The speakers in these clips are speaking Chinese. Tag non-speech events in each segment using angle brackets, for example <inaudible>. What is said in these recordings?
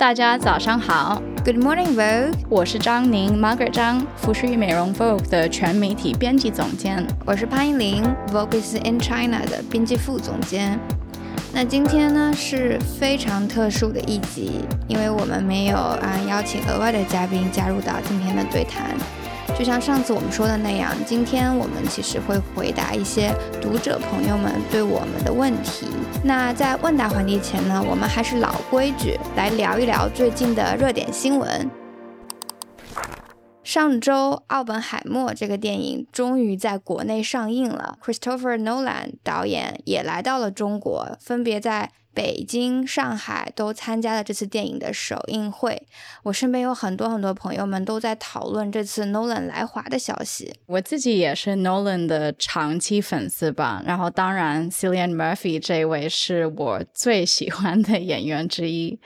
大家早上好，Good morning Vogue，我是张宁，Margaret 张，服饰与美容 Vogue 的全媒体编辑总监。我是潘依林，Vogue is in China 的编辑副总监。那今天呢是非常特殊的一集，因为我们没有啊邀请额外的嘉宾加入到今天的对谈。就像上次我们说的那样，今天我们其实会回答一些读者朋友们对我们的问题。那在问答环节前呢，我们还是老规矩，来聊一聊最近的热点新闻。上周，《奥本海默》这个电影终于在国内上映了，Christopher Nolan 导演也来到了中国，分别在。北京、上海都参加了这次电影的首映会。我身边有很多很多朋友们都在讨论这次 Nolan 来华的消息。我自己也是 Nolan 的长期粉丝吧。然后，当然，Cillian Murphy 这位是我最喜欢的演员之一，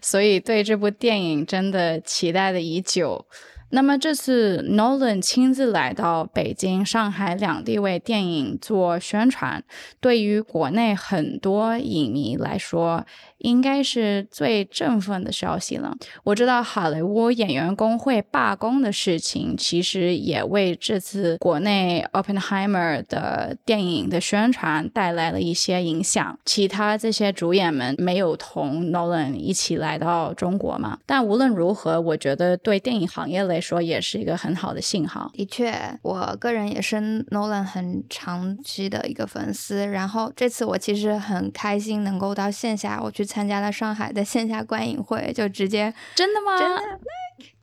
所以对这部电影真的期待的已久。那么这次 Nolan 亲自来到北京、上海两地为电影做宣传，对于国内很多影迷来说。应该是最振奋的消息了。我知道好莱坞演员工会罢工的事情，其实也为这次国内 Oppenheimer 的电影的宣传带来了一些影响。其他这些主演们没有同 Nolan 一起来到中国嘛？但无论如何，我觉得对电影行业来说也是一个很好的信号。的确，我个人也是 Nolan 很长期的一个粉丝。然后这次我其实很开心能够到线下，我去。参加了上海的线下观影会，就直接真的吗？真的。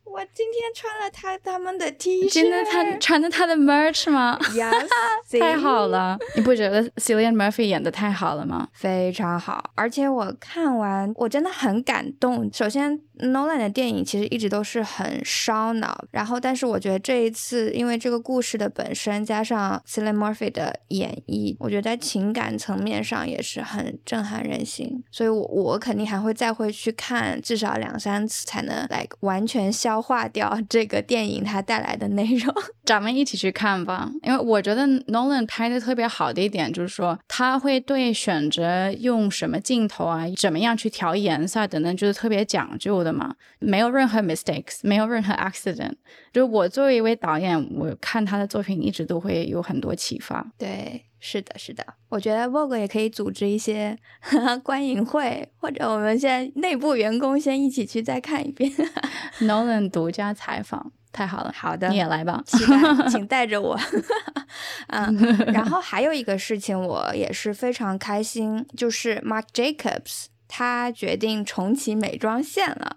我今天穿了他他们的 T 恤，今天他穿的他的 merch 吗？<laughs> Yes，<laughs> 太好了！你不觉得 Cillian Murphy 演的太好了吗？非常好，而且我看完我真的很感动。首先。Nolan 的电影其实一直都是很烧脑，然后但是我觉得这一次，因为这个故事的本身加上 Cillian Murphy 的演绎，我觉得在情感层面上也是很震撼人心，所以我我肯定还会再会去看至少两三次，才能来完全消化掉 <laughs> 这个电影它带来的内容。<laughs> 咱们一起去看吧，因为我觉得 Nolan 拍的特别好的一点就是说，他会对选择用什么镜头啊，怎么样去调颜色等等，就是特别讲究的。嘛，没有任何 mistakes，没有任何 accident。就我作为一位导演，我看他的作品一直都会有很多启发。对，是的，是的。我觉得 Vogue 也可以组织一些 <laughs> 观影会，或者我们现在内部员工先一起去再看一遍。<laughs> Nolan 独家采访，太好了。好的，你也来吧，期待，<laughs> 请带着我。嗯，然后还有一个事情，我也是非常开心，就是 Mark Jacobs。他决定重启美妆线了。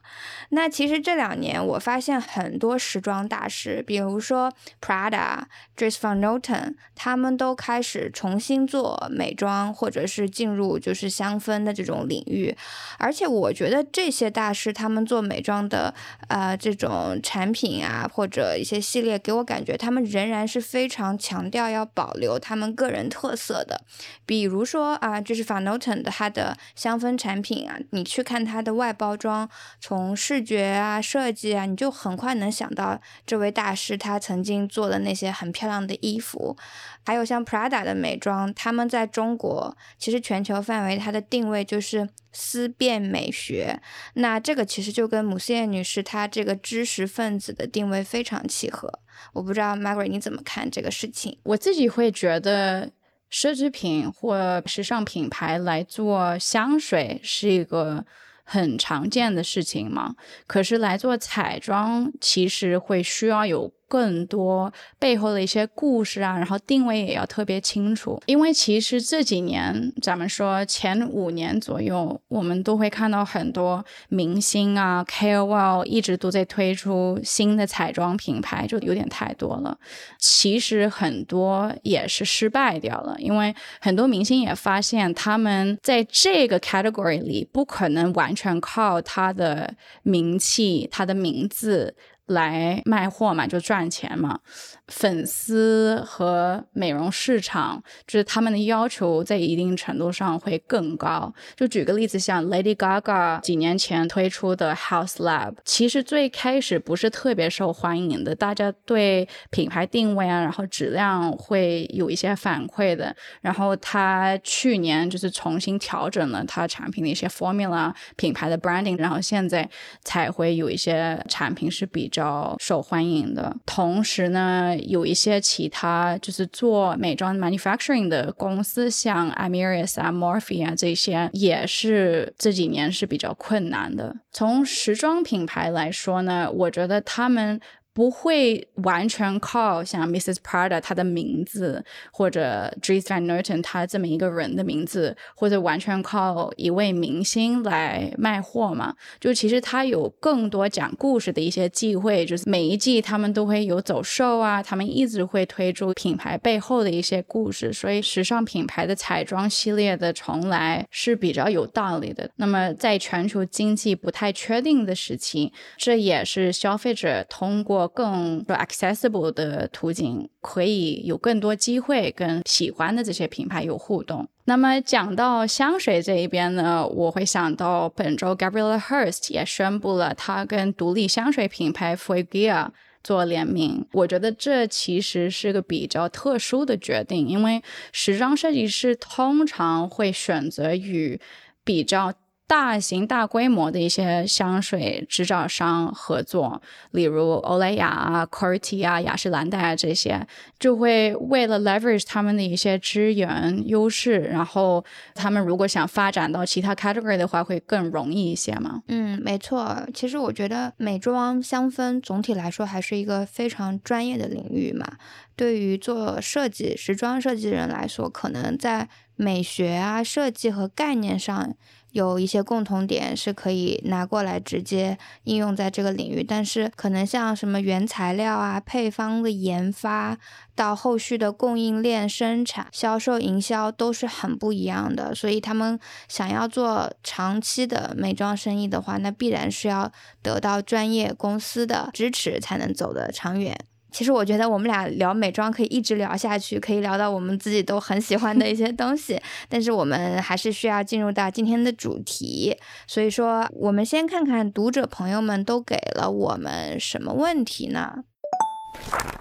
那其实这两年，我发现很多时装大师，比如说 Prada、Dries Van Noten，他们都开始重新做美妆，或者是进入就是香氛的这种领域。而且我觉得这些大师他们做美妆的呃这种产品啊，或者一些系列，给我感觉他们仍然是非常强调要保留他们个人特色的。比如说啊，就是 Van Noten 的它的香氛产品品啊，你去看它的外包装，从视觉啊设计啊，你就很快能想到这位大师他曾经做的那些很漂亮的衣服。还有像 Prada 的美妆，他们在中国其实全球范围它的定位就是思辨美学。那这个其实就跟姆斯燕女士她这个知识分子的定位非常契合。我不知道 Margaret 你怎么看这个事情？我自己会觉得。奢侈品或时尚品牌来做香水是一个很常见的事情嘛？可是来做彩妆，其实会需要有。更多背后的一些故事啊，然后定位也要特别清楚。因为其实这几年，咱们说前五年左右，我们都会看到很多明星啊、KOL 一直都在推出新的彩妆品牌，就有点太多了。其实很多也是失败掉了，因为很多明星也发现他们在这个 category 里不可能完全靠他的名气、他的名字。来卖货嘛，就赚钱嘛。粉丝和美容市场，就是他们的要求在一定程度上会更高。就举个例子，像 Lady Gaga 几年前推出的 House Lab，其实最开始不是特别受欢迎的，大家对品牌定位啊，然后质量会有一些反馈的。然后他去年就是重新调整了他产品的一些 formula、品牌的 branding，然后现在才会有一些产品是比较受欢迎的。同时呢。有一些其他就是做美妆 manufacturing 的公司，像 Amiris 啊、Morphe 啊这些，也是这几年是比较困难的。从时装品牌来说呢，我觉得他们。不会完全靠像 Mrs. Prada 她的名字，或者 Dries Van Noten 他这么一个人的名字，或者完全靠一位明星来卖货嘛？就其实他有更多讲故事的一些机会，就是每一季他们都会有走秀啊，他们一直会推出品牌背后的一些故事，所以时尚品牌的彩妆系列的重来是比较有道理的。那么在全球经济不太确定的时期，这也是消费者通过更 accessible 的途径，可以有更多机会跟喜欢的这些品牌有互动。那么讲到香水这一边呢，我会想到本周 Gabriela Hearst 也宣布了他跟独立香水品牌 Fuegia 做联名。我觉得这其实是个比较特殊的决定，因为时装设计师通常会选择与比较。大型大规模的一些香水制造商合作，例如欧莱雅啊、c o r t i 啊、雅诗兰黛啊这些，就会为了 leverage 他们的一些资源优势，然后他们如果想发展到其他 category 的话，会更容易一些嘛？嗯，没错。其实我觉得美妆香氛总体来说还是一个非常专业的领域嘛。对于做设计、时装设计人来说，可能在美学啊、设计和概念上。有一些共同点是可以拿过来直接应用在这个领域，但是可能像什么原材料啊、配方的研发到后续的供应链生产、销售、营销都是很不一样的。所以他们想要做长期的美妆生意的话，那必然是要得到专业公司的支持才能走得长远。其实我觉得我们俩聊美妆可以一直聊下去，可以聊到我们自己都很喜欢的一些东西。但是我们还是需要进入到今天的主题，所以说我们先看看读者朋友们都给了我们什么问题呢？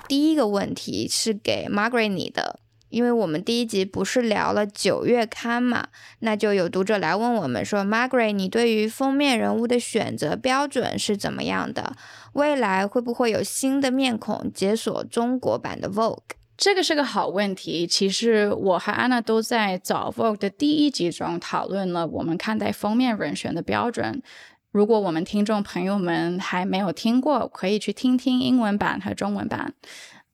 第一个问题是给 Margaret 你的。因为我们第一集不是聊了九月刊嘛，那就有读者来问我们说，Margaret，你对于封面人物的选择标准是怎么样的？未来会不会有新的面孔解锁中国版的 Vogue？这个是个好问题。其实我和安娜都在早 Vogue 的第一集中讨论了我们看待封面人选的标准。如果我们听众朋友们还没有听过，可以去听听英文版和中文版。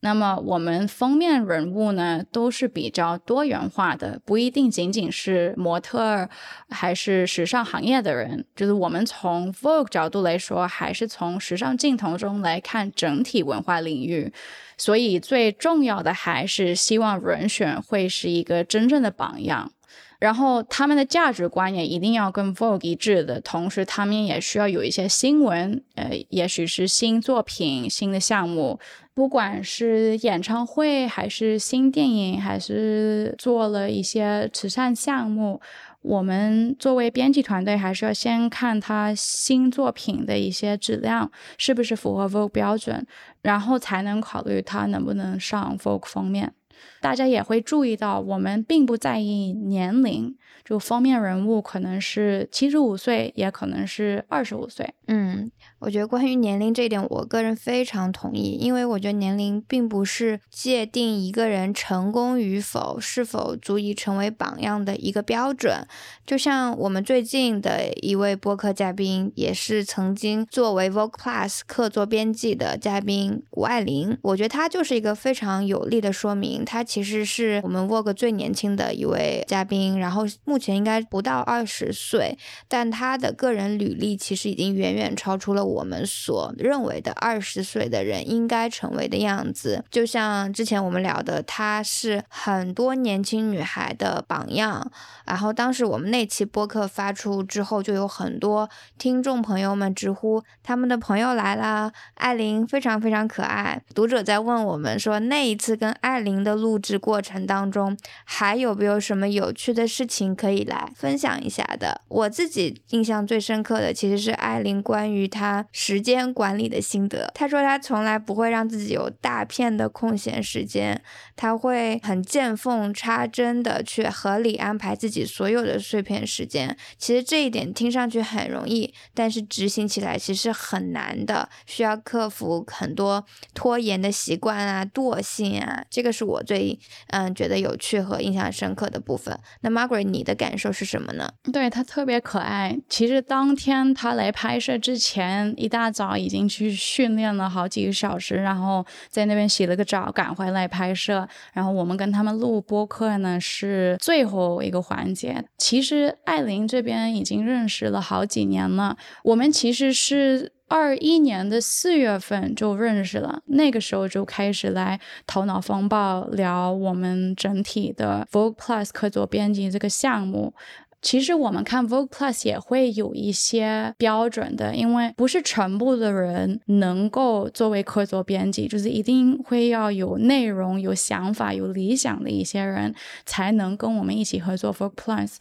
那么我们封面人物呢，都是比较多元化的，不一定仅仅是模特儿，还是时尚行业的人。就是我们从 Vogue 角度来说，还是从时尚镜头中来看整体文化领域。所以最重要的还是希望人选会是一个真正的榜样。然后他们的价值观也一定要跟 Vogue 一致的，同时他们也需要有一些新闻，呃，也许是新作品、新的项目，不管是演唱会还是新电影，还是做了一些慈善项目，我们作为编辑团队还是要先看他新作品的一些质量是不是符合 Vogue 标准，然后才能考虑他能不能上 Vogue 封面。大家也会注意到，我们并不在意年龄，就封面人物可能是七十五岁，也可能是二十五岁。嗯。我觉得关于年龄这一点，我个人非常同意，因为我觉得年龄并不是界定一个人成功与否、是否足以成为榜样的一个标准。就像我们最近的一位播客嘉宾，也是曾经作为 Vogue Plus 客座编辑的嘉宾谷爱凌，我觉得她就是一个非常有力的说明。她其实是我们 Vogue 最年轻的一位嘉宾，然后目前应该不到二十岁，但他的个人履历其实已经远。远超出了我们所认为的二十岁的人应该成为的样子。就像之前我们聊的，她是很多年轻女孩的榜样。然后当时我们那期播客发出之后，就有很多听众朋友们直呼他们的朋友来了，艾琳非常非常可爱。读者在问我们说，那一次跟艾琳的录制过程当中，还有没有什么有趣的事情可以来分享一下的？我自己印象最深刻的其实是艾琳关于她时间管理的心得。他说他从来不会让自己有大片的空闲时间，他会很见缝插针的去合理安排自己。所有的碎片时间，其实这一点听上去很容易，但是执行起来其实很难的，需要克服很多拖延的习惯啊、惰性啊。这个是我最嗯觉得有趣和印象深刻的部分。那 Margaret，你的感受是什么呢？对他特别可爱。其实当天他来拍摄之前，一大早已经去训练了好几个小时，然后在那边洗了个澡，赶回来拍摄。然后我们跟他们录播客呢，是最后一个环。节其实艾琳这边已经认识了好几年了，我们其实是二一年的四月份就认识了，那个时候就开始来头脑风暴聊我们整体的 Vogue Plus 客座编辑这个项目。其实我们看 Vogue Plus 也会有一些标准的，因为不是全部的人能够作为客座编辑，就是一定会要有内容、有想法、有理想的一些人才能跟我们一起合作 Vogue Plus。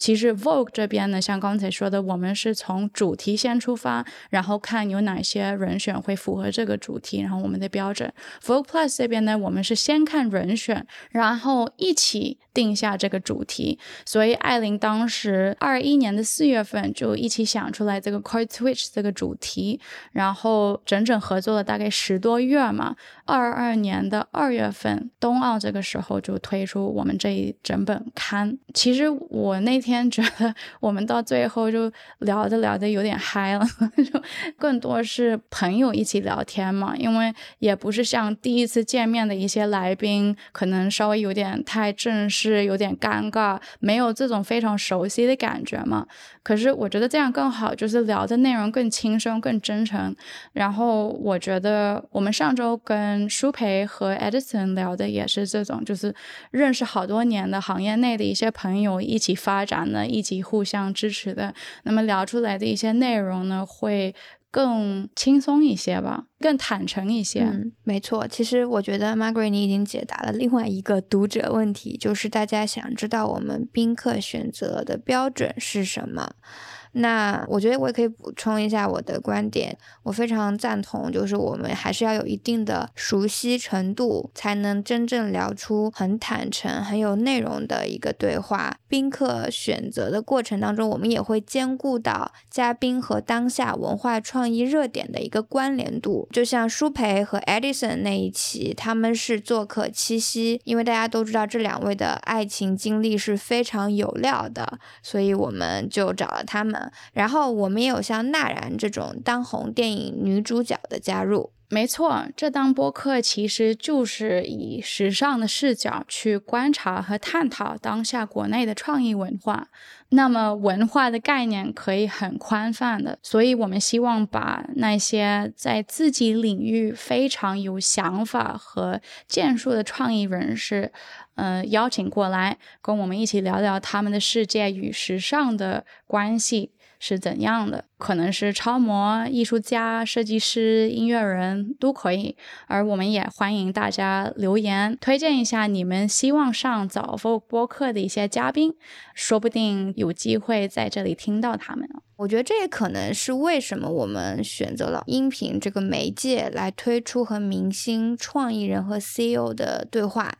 其实 Vogue 这边呢，像刚才说的，我们是从主题先出发，然后看有哪些人选会符合这个主题，然后我们的标准。Vogue Plus 这边呢，我们是先看人选，然后一起定下这个主题。所以艾琳当时二一年的四月份就一起想出来这个 Code Switch 这个主题，然后整整合作了大概十多月嘛。二二年的二月份，冬奥这个时候就推出我们这一整本刊。其实我那天天觉得，我们到最后就聊着聊着有点嗨了，<laughs> 就更多是朋友一起聊天嘛。因为也不是像第一次见面的一些来宾，可能稍微有点太正式，有点尴尬，没有这种非常熟悉的感觉嘛。可是我觉得这样更好，就是聊的内容更轻松、更真诚。然后我觉得我们上周跟舒培和 Edison 聊的也是这种，就是认识好多年的行业内的一些朋友一起发展的，一起互相支持的。那么聊出来的一些内容呢，会更轻松一些吧，更坦诚一些。嗯，没错。其实我觉得 Margaret 你已经解答了另外一个读者问题，就是大家想知道我们宾客选择的标准是什么。那我觉得我也可以补充一下我的观点，我非常赞同，就是我们还是要有一定的熟悉程度，才能真正聊出很坦诚、很有内容的一个对话。宾客选择的过程当中，我们也会兼顾到嘉宾和当下文化创意热点的一个关联度。就像舒培和 Edison 那一期，他们是做客七夕，因为大家都知道这两位的爱情经历是非常有料的，所以我们就找了他们。然后我们也有像娜然这种当红电影女主角的加入。没错，这档播客其实就是以时尚的视角去观察和探讨当下国内的创意文化。那么文化的概念可以很宽泛的，所以我们希望把那些在自己领域非常有想法和建树的创意人士，嗯，邀请过来，跟我们一起聊聊他们的世界与时尚的关系。是怎样的？可能是超模、艺术家、设计师、音乐人都可以。而我们也欢迎大家留言推荐一下你们希望上早播播客的一些嘉宾，说不定有机会在这里听到他们。我觉得这也可能是为什么我们选择了音频这个媒介来推出和明星、创意人和 CEO 的对话。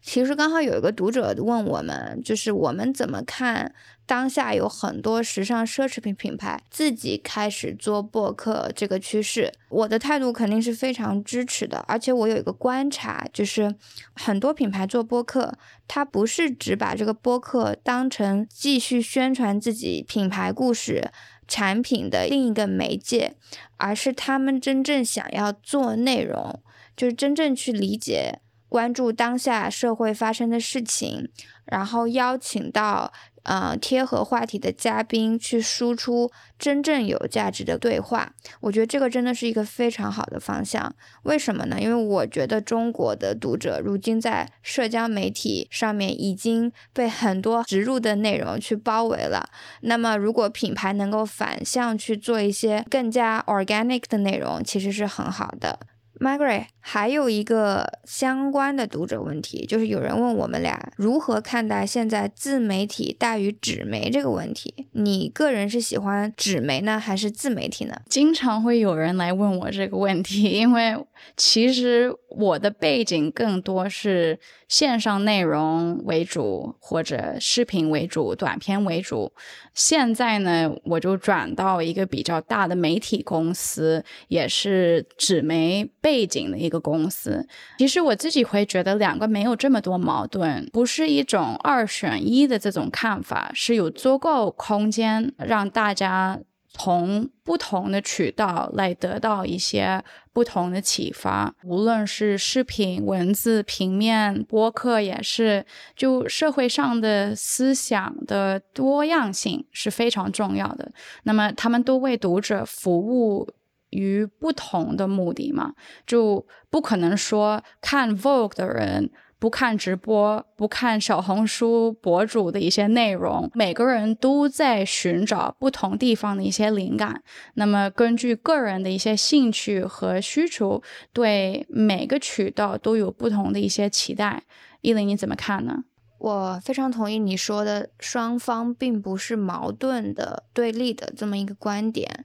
其实刚好有一个读者问我们，就是我们怎么看当下有很多时尚奢侈品品牌自己开始做播客这个趋势。我的态度肯定是非常支持的，而且我有一个观察，就是很多品牌做播客，它不是只把这个播客当成继续宣传自己品牌故事、产品的另一个媒介，而是他们真正想要做内容，就是真正去理解。关注当下社会发生的事情，然后邀请到。呃，贴合话题的嘉宾去输出真正有价值的对话，我觉得这个真的是一个非常好的方向。为什么呢？因为我觉得中国的读者如今在社交媒体上面已经被很多植入的内容去包围了。那么，如果品牌能够反向去做一些更加 organic 的内容，其实是很好的。Margaret，还有一个相关的读者问题，就是有人问我们俩如何看待现在自媒体大于纸媒这个问题。你个人是喜欢纸媒呢，还是自媒体呢？经常会有人来问我这个问题，因为其实我的背景更多是线上内容为主，或者视频为主，短片为主。现在呢，我就转到一个比较大的媒体公司，也是纸媒背景的一个公司。其实我自己会觉得两个没有这么多矛盾，不是一种二选一的这种看法，是有足够空间让大家。从不同的渠道来得到一些不同的启发，无论是视频、文字、平面、播客，也是就社会上的思想的多样性是非常重要的。那么，他们都为读者服务于不同的目的嘛，就不可能说看 Vogue 的人。不看直播，不看小红书博主的一些内容，每个人都在寻找不同地方的一些灵感。那么，根据个人的一些兴趣和需求，对每个渠道都有不同的一些期待。依林，你怎么看呢？我非常同意你说的，双方并不是矛盾的、对立的这么一个观点。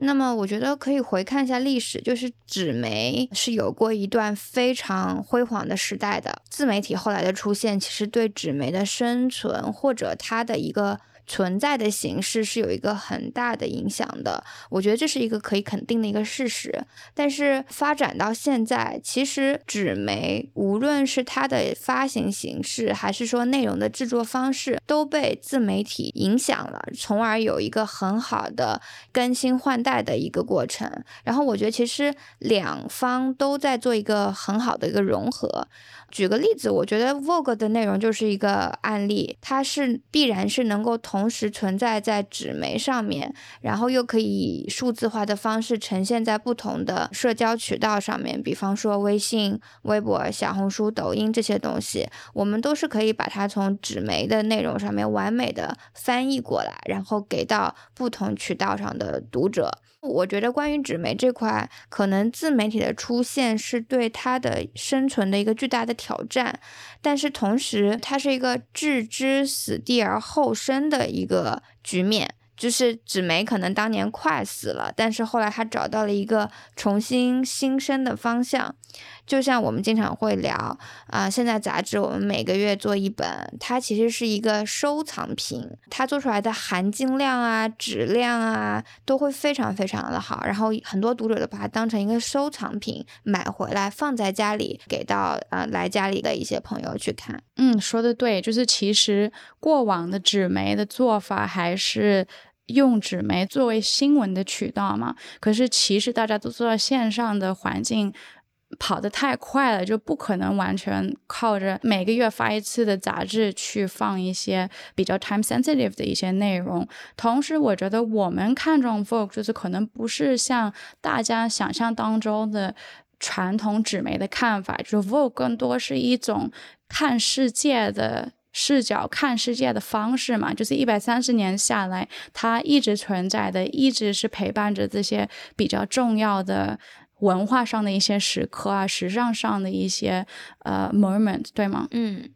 那么我觉得可以回看一下历史，就是纸媒是有过一段非常辉煌的时代的，自媒体后来的出现，其实对纸媒的生存或者它的一个。存在的形式是有一个很大的影响的，我觉得这是一个可以肯定的一个事实。但是发展到现在，其实纸媒无论是它的发行形式，还是说内容的制作方式，都被自媒体影响了，从而有一个很好的更新换代的一个过程。然后我觉得其实两方都在做一个很好的一个融合。举个例子，我觉得 Vogue 的内容就是一个案例，它是必然是能够同时存在在纸媒上面，然后又可以数字化的方式呈现在不同的社交渠道上面，比方说微信、微博、小红书、抖音这些东西，我们都是可以把它从纸媒的内容上面完美的翻译过来，然后给到不同渠道上的读者。我觉得关于纸媒这块，可能自媒体的出现是对它的生存的一个巨大的挑战，但是同时它是一个置之死地而后生的一个局面。就是纸媒可能当年快死了，但是后来他找到了一个重新新生的方向。就像我们经常会聊啊，现在杂志我们每个月做一本，它其实是一个收藏品，它做出来的含金量啊、质量啊都会非常非常的好，然后很多读者都把它当成一个收藏品买回来放在家里，给到呃来家里的一些朋友去看。嗯，说的对，就是其实过往的纸媒的做法还是。用纸媒作为新闻的渠道嘛，可是其实大家都知道线上的环境跑得太快了，就不可能完全靠着每个月发一次的杂志去放一些比较 time sensitive 的一些内容。同时，我觉得我们看重 Vogue 就是可能不是像大家想象当中的传统纸媒的看法，就 Vogue 更多是一种看世界的。视角看世界的方式嘛，就是一百三十年下来，它一直存在的，一直是陪伴着这些比较重要的文化上的一些时刻啊，时尚上的一些呃 moment，对吗？嗯，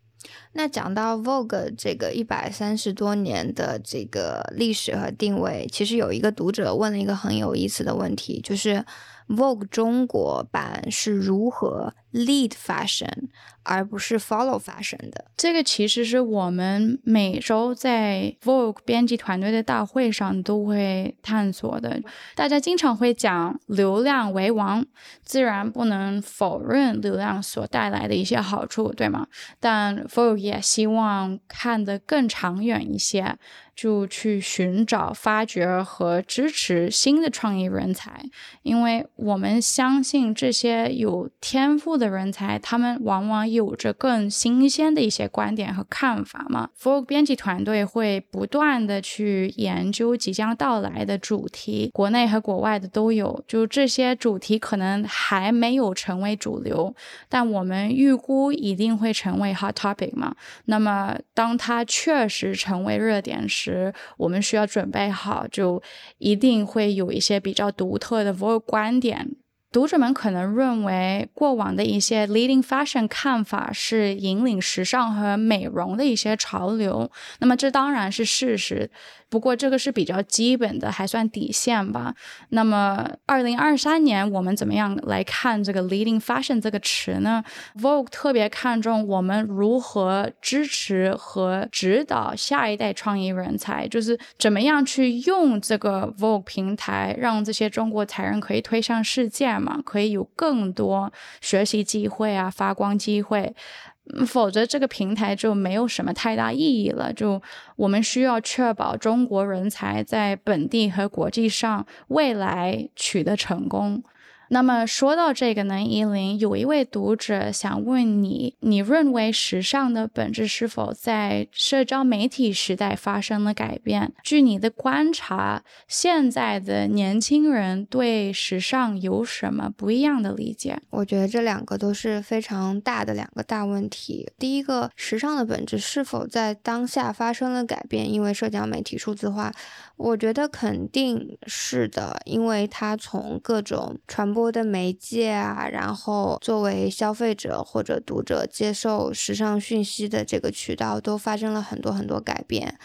那讲到 Vogue 这个一百三十多年的这个历史和定位，其实有一个读者问了一个很有意思的问题，就是 Vogue 中国版是如何 lead fashion？而不是 follow fashion 的，这个其实是我们每周在 Vogue 编辑团队的大会上都会探索的。大家经常会讲流量为王，自然不能否认流量所带来的一些好处，对吗？但 Vogue 也希望看得更长远一些。就去寻找、发掘和支持新的创意人才，因为我们相信这些有天赋的的人才，他们往往有着更新鲜的一些观点和看法嘛。Vogue 编辑团队会不断的去研究即将到来的主题，国内和国外的都有。就这些主题可能还没有成为主流，但我们预估一定会成为 hot topic 嘛。那么当它确实成为热点时，我们需要准备好，就一定会有一些比较独特的 Vogue 观点。读者们可能认为过往的一些 leading fashion 看法是引领时尚和美容的一些潮流，那么这当然是事实。不过这个是比较基本的，还算底线吧。那么，二零二三年我们怎么样来看这个 leading fashion 这个词呢？Vogue 特别看重我们如何支持和指导下一代创意人才，就是怎么样去用这个 Vogue 平台，让这些中国才人可以推向世界嘛，可以有更多学习机会啊，发光机会。否则，这个平台就没有什么太大意义了。就我们需要确保中国人才在本地和国际上未来取得成功。那么说到这个呢，依林有一位读者想问你：你认为时尚的本质是否在社交媒体时代发生了改变？据你的观察，现在的年轻人对时尚有什么不一样的理解？我觉得这两个都是非常大的两个大问题。第一个，时尚的本质是否在当下发生了改变？因为社交媒体数字化。我觉得肯定是的，因为它从各种传播的媒介啊，然后作为消费者或者读者接受时尚讯息的这个渠道，都发生了很多很多改变。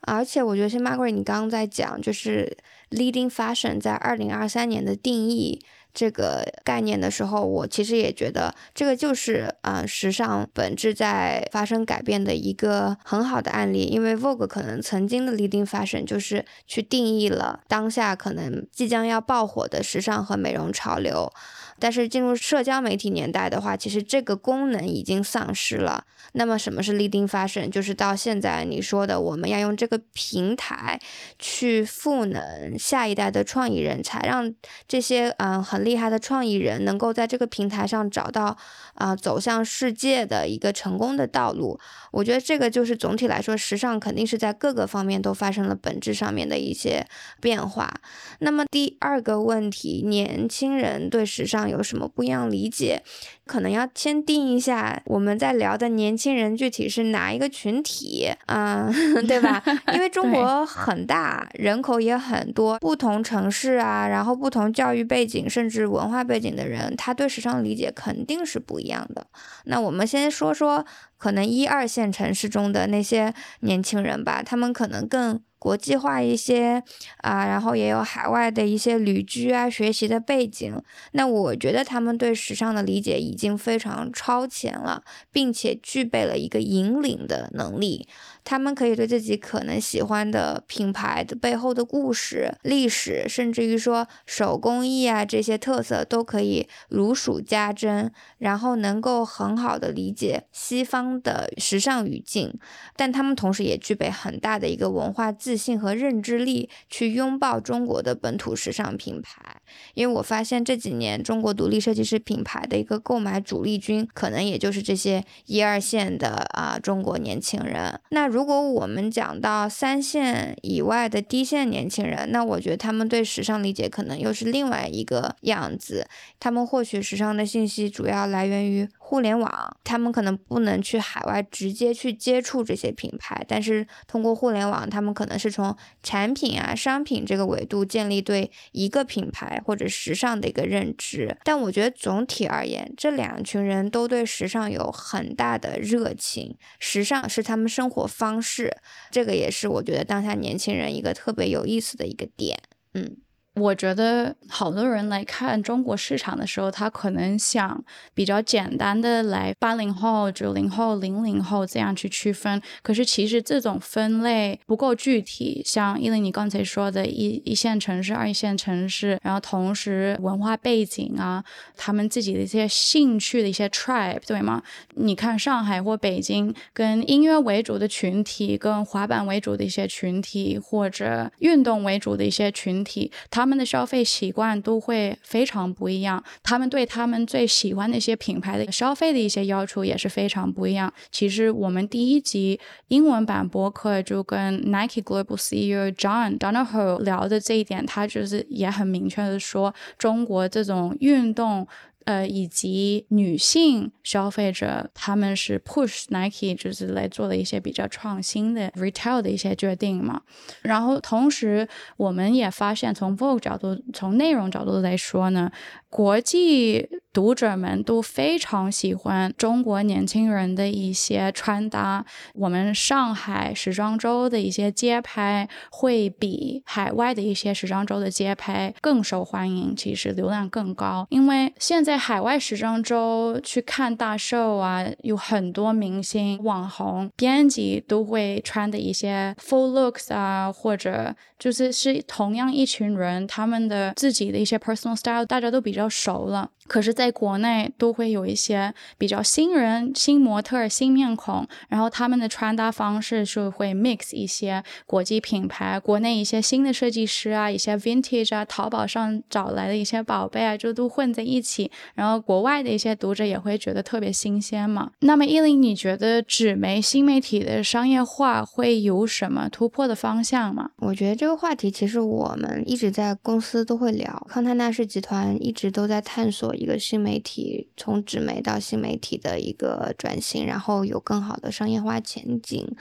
而且我觉得，像 Margaret 你刚刚在讲，就是 leading fashion 在二零二三年的定义。这个概念的时候，我其实也觉得这个就是呃时尚本质在发生改变的一个很好的案例。因为 Vogue 可能曾经的 leading fashion 就是去定义了当下可能即将要爆火的时尚和美容潮流。但是进入社交媒体年代的话，其实这个功能已经丧失了。那么什么是 leading fashion？就是到现在你说的，我们要用这个平台去赋能下一代的创意人才，让这些嗯很厉害的创意人能够在这个平台上找到啊走向世界的一个成功的道路。我觉得这个就是总体来说，时尚肯定是在各个方面都发生了本质上面的一些变化。那么第二个问题，年轻人对时尚。有什么不一样理解？可能要先定一下我们在聊的年轻人具体是哪一个群体，嗯，<laughs> 对吧？<laughs> 因为中国很大，人口也很多，不同城市啊，然后不同教育背景甚至文化背景的人，他对时尚理解肯定是不一样的。那我们先说说可能一二线城市中的那些年轻人吧，他们可能更。国际化一些啊，然后也有海外的一些旅居啊、学习的背景。那我觉得他们对时尚的理解已经非常超前了，并且具备了一个引领的能力。他们可以对自己可能喜欢的品牌的背后的故事、历史，甚至于说手工艺啊这些特色，都可以如数家珍，然后能够很好的理解西方的时尚语境。但他们同时也具备很大的一个文化自信和认知力，去拥抱中国的本土时尚品牌。因为我发现这几年中国独立设计师品牌的一个购买主力军，可能也就是这些一二线的啊中国年轻人。那如如果我们讲到三线以外的低线年轻人，那我觉得他们对时尚理解可能又是另外一个样子。他们获取时尚的信息主要来源于互联网，他们可能不能去海外直接去接触这些品牌，但是通过互联网，他们可能是从产品啊、商品这个维度建立对一个品牌或者时尚的一个认知。但我觉得总体而言，这两群人都对时尚有很大的热情，时尚是他们生活方。式，这个也是我觉得当下年轻人一个特别有意思的一个点，嗯我觉得好多人来看中国市场的时候，他可能想比较简单的来八零后、九零后、零零后这样去区分。可是其实这种分类不够具体。像伊琳你刚才说的一一线城市、二线城市，然后同时文化背景啊，他们自己的一些兴趣的一些 tribe，对吗？你看上海或北京，跟音乐为主的群体，跟滑板为主的一些群体，或者运动为主的一些群体，他。他们的消费习惯都会非常不一样，他们对他们最喜欢的一些品牌的消费的一些要求也是非常不一样。其实我们第一集英文版博客就跟 Nike Global CEO John Donahoe 聊的这一点，他就是也很明确的说，中国这种运动。呃，以及女性消费者，他们是 push Nike，就是来做了一些比较创新的 retail 的一些决定嘛。然后同时，我们也发现，从 Vogue 角度，从内容角度来说呢。国际读者们都非常喜欢中国年轻人的一些穿搭。我们上海时装周的一些街拍会比海外的一些时装周的街拍更受欢迎，其实流量更高。因为现在海外时装周去看大秀啊，有很多明星、网红、编辑都会穿的一些 full looks 啊，或者就是是同样一群人，他们的自己的一些 personal style，大家都比较。熟了。可是，在国内都会有一些比较新人、新模特、新面孔，然后他们的穿搭方式是会 mix 一些国际品牌、国内一些新的设计师啊，一些 vintage 啊，淘宝上找来的一些宝贝啊，就都混在一起。然后，国外的一些读者也会觉得特别新鲜嘛。那么，依琳，你觉得纸媒新媒体的商业化会有什么突破的方向吗？我觉得这个话题其实我们一直在公司都会聊，康泰纳仕集团一直都在探索。一个新媒体从纸媒到新媒体的一个转型，然后有更好的商业化前景。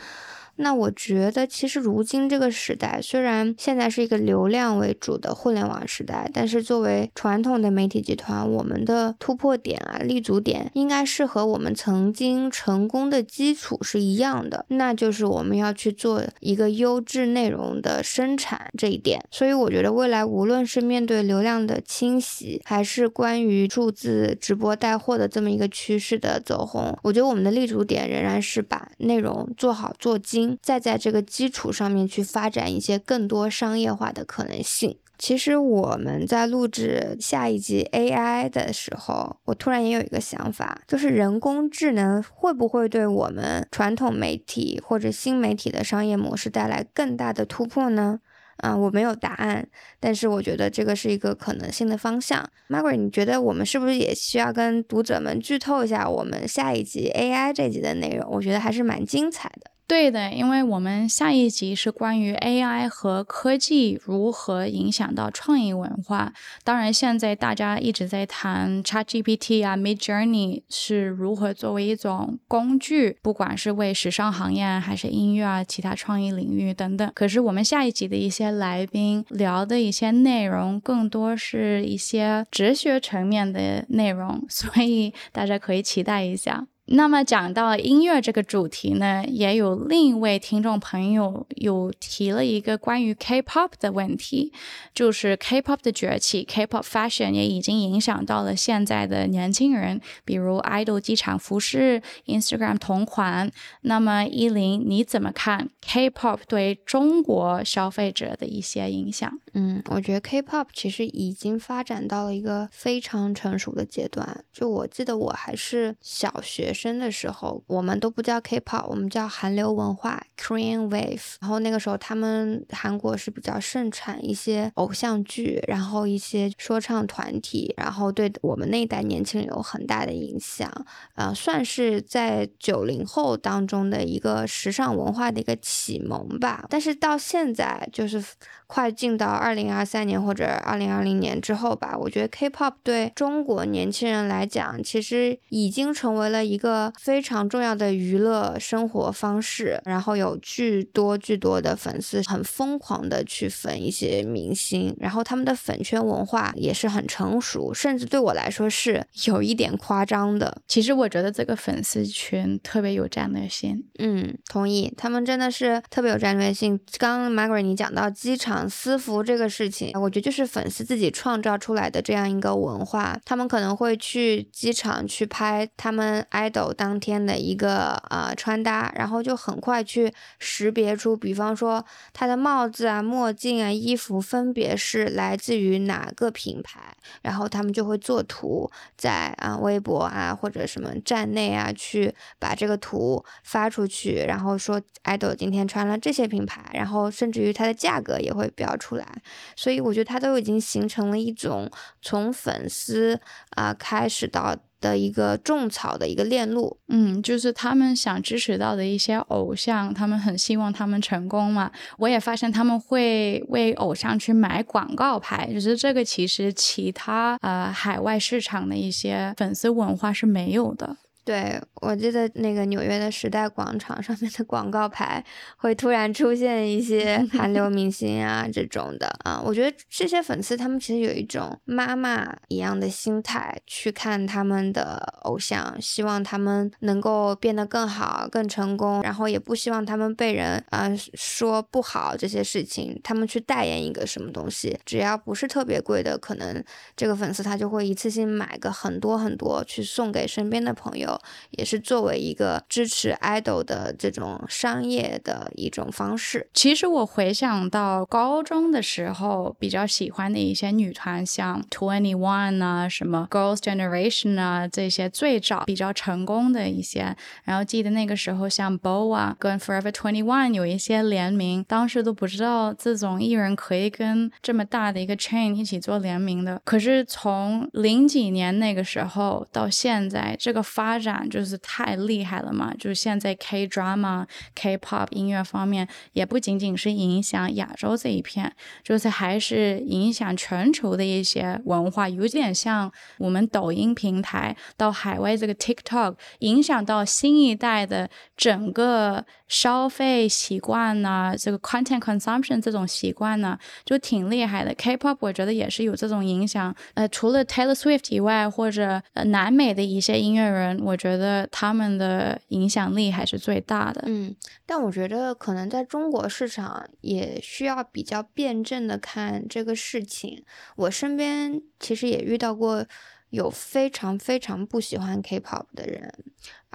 那我觉得，其实如今这个时代，虽然现在是一个流量为主的互联网时代，但是作为传统的媒体集团，我们的突破点啊、立足点，应该是和我们曾经成功的基础是一样的，那就是我们要去做一个优质内容的生产这一点。所以我觉得，未来无论是面对流量的侵袭，还是关于数字直播带货的这么一个趋势的走红，我觉得我们的立足点仍然是把内容做好做精。再在这个基础上面去发展一些更多商业化的可能性。其实我们在录制下一集 AI 的时候，我突然也有一个想法，就是人工智能会不会对我们传统媒体或者新媒体的商业模式带来更大的突破呢？啊，我没有答案，但是我觉得这个是一个可能性的方向。Margaret，你觉得我们是不是也需要跟读者们剧透一下我们下一集 AI 这集的内容？我觉得还是蛮精彩的。对的，因为我们下一集是关于 AI 和科技如何影响到创意文化。当然，现在大家一直在谈 ChatGPT 啊，Mid Journey 是如何作为一种工具，不管是为时尚行业还是音乐啊，其他创意领域等等。可是我们下一集的一些来宾聊的一些内容，更多是一些哲学层面的内容，所以大家可以期待一下。那么讲到音乐这个主题呢，也有另一位听众朋友有提了一个关于 K-pop 的问题，就是 K-pop 的崛起，K-pop fashion 也已经影响到了现在的年轻人，比如 idol 机场服饰、Instagram 同款。那么依林，你怎么看 K-pop 对中国消费者的一些影响？嗯，我觉得 K-pop 其实已经发展到了一个非常成熟的阶段。就我记得我还是小学。生的时候，我们都不叫 K-pop，我们叫韩流文化 （Korean Wave）。然后那个时候，他们韩国是比较盛产一些偶像剧，然后一些说唱团体，然后对我们那一代年轻人有很大的影响。呃，算是在九零后当中的一个时尚文化的一个启蒙吧。但是到现在，就是快进到二零二三年或者二零二零年之后吧，我觉得 K-pop 对中国年轻人来讲，其实已经成为了一个。个非常重要的娱乐生活方式，然后有巨多巨多的粉丝，很疯狂的去粉一些明星，然后他们的粉圈文化也是很成熟，甚至对我来说是有一点夸张的。其实我觉得这个粉丝群特别有战略性。嗯，同意，他们真的是特别有战略性。刚刚 Margaret 你讲到机场私服这个事情，我觉得就是粉丝自己创造出来的这样一个文化，他们可能会去机场去拍他们 idol 当天的一个呃穿搭，然后就很快去识别出，比方说他的帽子啊、墨镜啊、衣服分别是来自于哪个品牌，然后他们就会做图在啊微博啊或者什么站内啊去把这个图发出去，然后说 idol 今天穿了这些品牌，然后甚至于它的价格也会标出来，所以我觉得它都已经形成了一种从粉丝啊开始到。的一个种草的一个链路，嗯，就是他们想支持到的一些偶像，他们很希望他们成功嘛。我也发现他们会为偶像去买广告牌，就是这个其实其他呃海外市场的一些粉丝文化是没有的。对，我记得那个纽约的时代广场上面的广告牌会突然出现一些 <laughs> 韩流明星啊这种的啊，我觉得这些粉丝他们其实有一种妈妈一样的心态去看他们的偶像，希望他们能够变得更好、更成功，然后也不希望他们被人啊说不好这些事情。他们去代言一个什么东西，只要不是特别贵的，可能这个粉丝他就会一次性买个很多很多去送给身边的朋友。也是作为一个支持 idol 的这种商业的一种方式。其实我回想到高中的时候，比较喜欢的一些女团，像 Twenty One 啊，什么 Girls Generation 啊，这些最早比较成功的一些。然后记得那个时候，像 BoA 跟 Forever Twenty One 有一些联名，当时都不知道这种艺人可以跟这么大的一个 chain 一起做联名的。可是从零几年那个时候到现在，这个发展就是太厉害了嘛！就是现在 K drama、K-pop 音乐方面，也不仅仅是影响亚洲这一片，就是还是影响全球的一些文化，有点像我们抖音平台到海外这个 TikTok，影响到新一代的整个消费习惯呢，这个 content consumption 这种习惯呢，就挺厉害的。K-pop 我觉得也是有这种影响。呃，除了 Taylor Swift 以外，或者呃南美的一些音乐人，我我觉得。他们的影响力还是最大的，嗯，但我觉得可能在中国市场也需要比较辩证的看这个事情。我身边其实也遇到过。有非常非常不喜欢 K-pop 的人，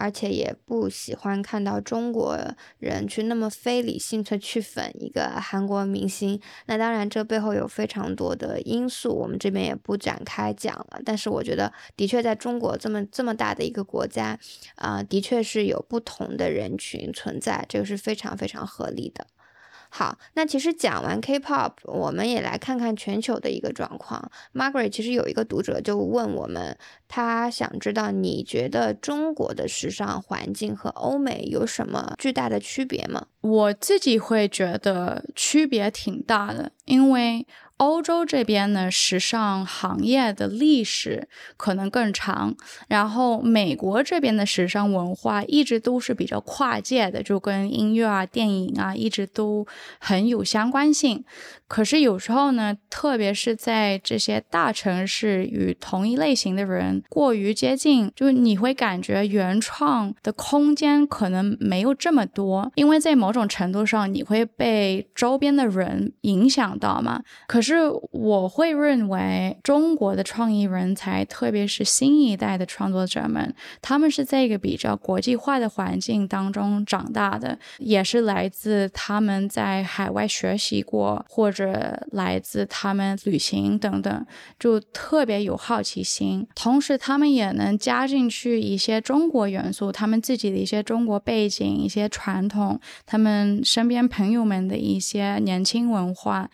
而且也不喜欢看到中国人去那么非理性的去粉一个韩国明星。那当然，这背后有非常多的因素，我们这边也不展开讲了。但是我觉得，的确在中国这么这么大的一个国家，啊，的确是有不同的人群存在，这个是非常非常合理的。好，那其实讲完 K-pop，我们也来看看全球的一个状况。Margaret，其实有一个读者就问我们，他想知道你觉得中国的时尚环境和欧美有什么巨大的区别吗？我自己会觉得区别挺大的，因为。欧洲这边呢，时尚行业的历史可能更长，然后美国这边的时尚文化一直都是比较跨界的，就跟音乐啊、电影啊一直都很有相关性。可是有时候呢，特别是在这些大城市，与同一类型的人过于接近，就你会感觉原创的空间可能没有这么多，因为在某种程度上你会被周边的人影响到嘛。可是是我会认为，中国的创意人才，特别是新一代的创作者们，他们是在一个比较国际化的环境当中长大的，也是来自他们在海外学习过或。者来自他们旅行等等，就特别有好奇心。同时，他们也能加进去一些中国元素，他们自己的一些中国背景、一些传统，他们身边朋友们的一些年轻文化。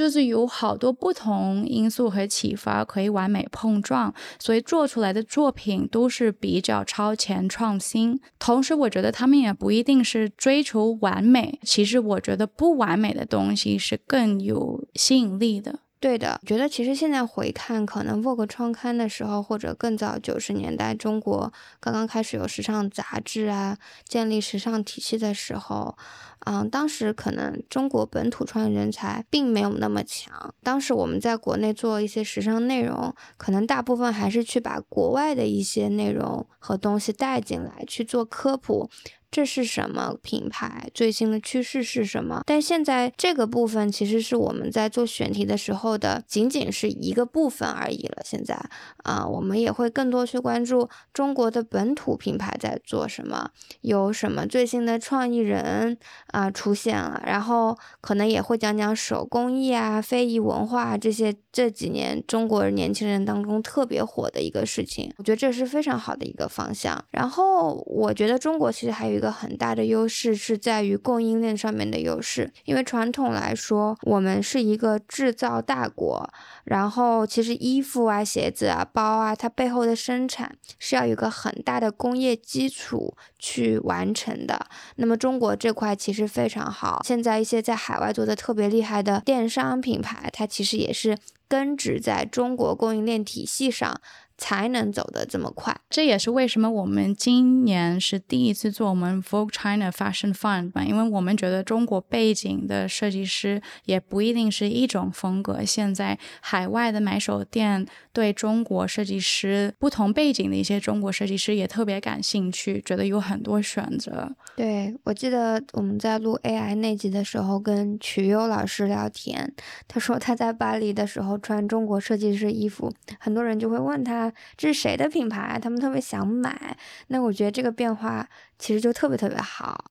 就是有好多不同因素和启发可以完美碰撞，所以做出来的作品都是比较超前创新。同时，我觉得他们也不一定是追求完美，其实我觉得不完美的东西是更有吸引力的。对的，觉得其实现在回看，可能 Vogue 创刊的时候，或者更早九十年代，中国刚刚开始有时尚杂志啊，建立时尚体系的时候，嗯，当时可能中国本土创业人才并没有那么强。当时我们在国内做一些时尚内容，可能大部分还是去把国外的一些内容和东西带进来去做科普。这是什么品牌？最新的趋势是什么？但现在这个部分其实是我们在做选题的时候的仅仅是一个部分而已了。现在啊，我们也会更多去关注中国的本土品牌在做什么，有什么最新的创意人啊出现了，然后可能也会讲讲手工艺啊、非遗文化这些这几年中国年轻人当中特别火的一个事情。我觉得这是非常好的一个方向。然后我觉得中国其实还有。一个很大的优势是在于供应链上面的优势，因为传统来说，我们是一个制造大国，然后其实衣服啊、鞋子啊、包啊，它背后的生产是要有个很大的工业基础去完成的。那么中国这块其实非常好，现在一些在海外做的特别厉害的电商品牌，它其实也是根植在中国供应链体系上。才能走得这么快，这也是为什么我们今年是第一次做我们 Vogue China Fashion Fund 吧，因为我们觉得中国背景的设计师也不一定是一种风格。现在海外的买手店对中国设计师不同背景的一些中国设计师也特别感兴趣，觉得有很多选择。对我记得我们在录 AI 那集的时候，跟曲优老师聊天，他说他在巴黎的时候穿中国设计师衣服，很多人就会问他。这是谁的品牌？他们特别想买。那我觉得这个变化其实就特别特别好。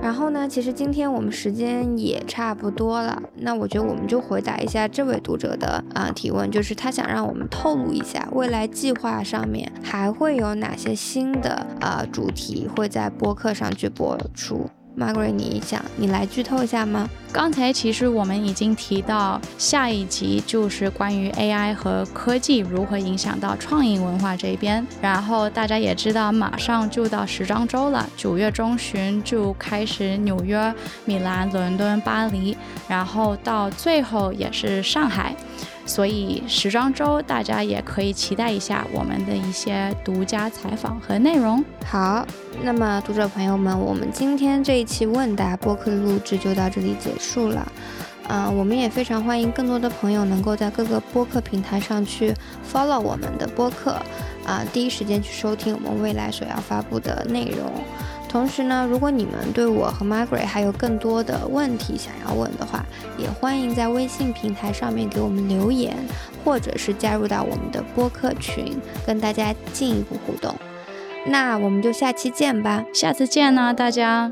然后呢，其实今天我们时间也差不多了。那我觉得我们就回答一下这位读者的啊提问，就是他想让我们透露一下未来计划上面还会有哪些新的呃主题会在播客上去播出。Margaret，你想你来剧透一下吗？刚才其实我们已经提到，下一集就是关于 AI 和科技如何影响到创意文化这边。然后大家也知道，马上就到时装周了，九月中旬就开始纽约、米兰、伦敦、巴黎，然后到最后也是上海。所以时装周大家也可以期待一下我们的一些独家采访和内容。好，那么读者朋友们，我们今天这一期问答播客录制就到这里结束了。嗯，我们也非常欢迎更多的朋友能够在各个播客平台上去 follow 我们的播客，啊，第一时间去收听我们未来所要发布的内容。同时呢，如果你们对我和 Margaret 还有更多的问题想要问的话，也欢迎在微信平台上面给我们留言，或者是加入到我们的播客群，跟大家进一步互动。那我们就下期见吧，下次见呢，大家。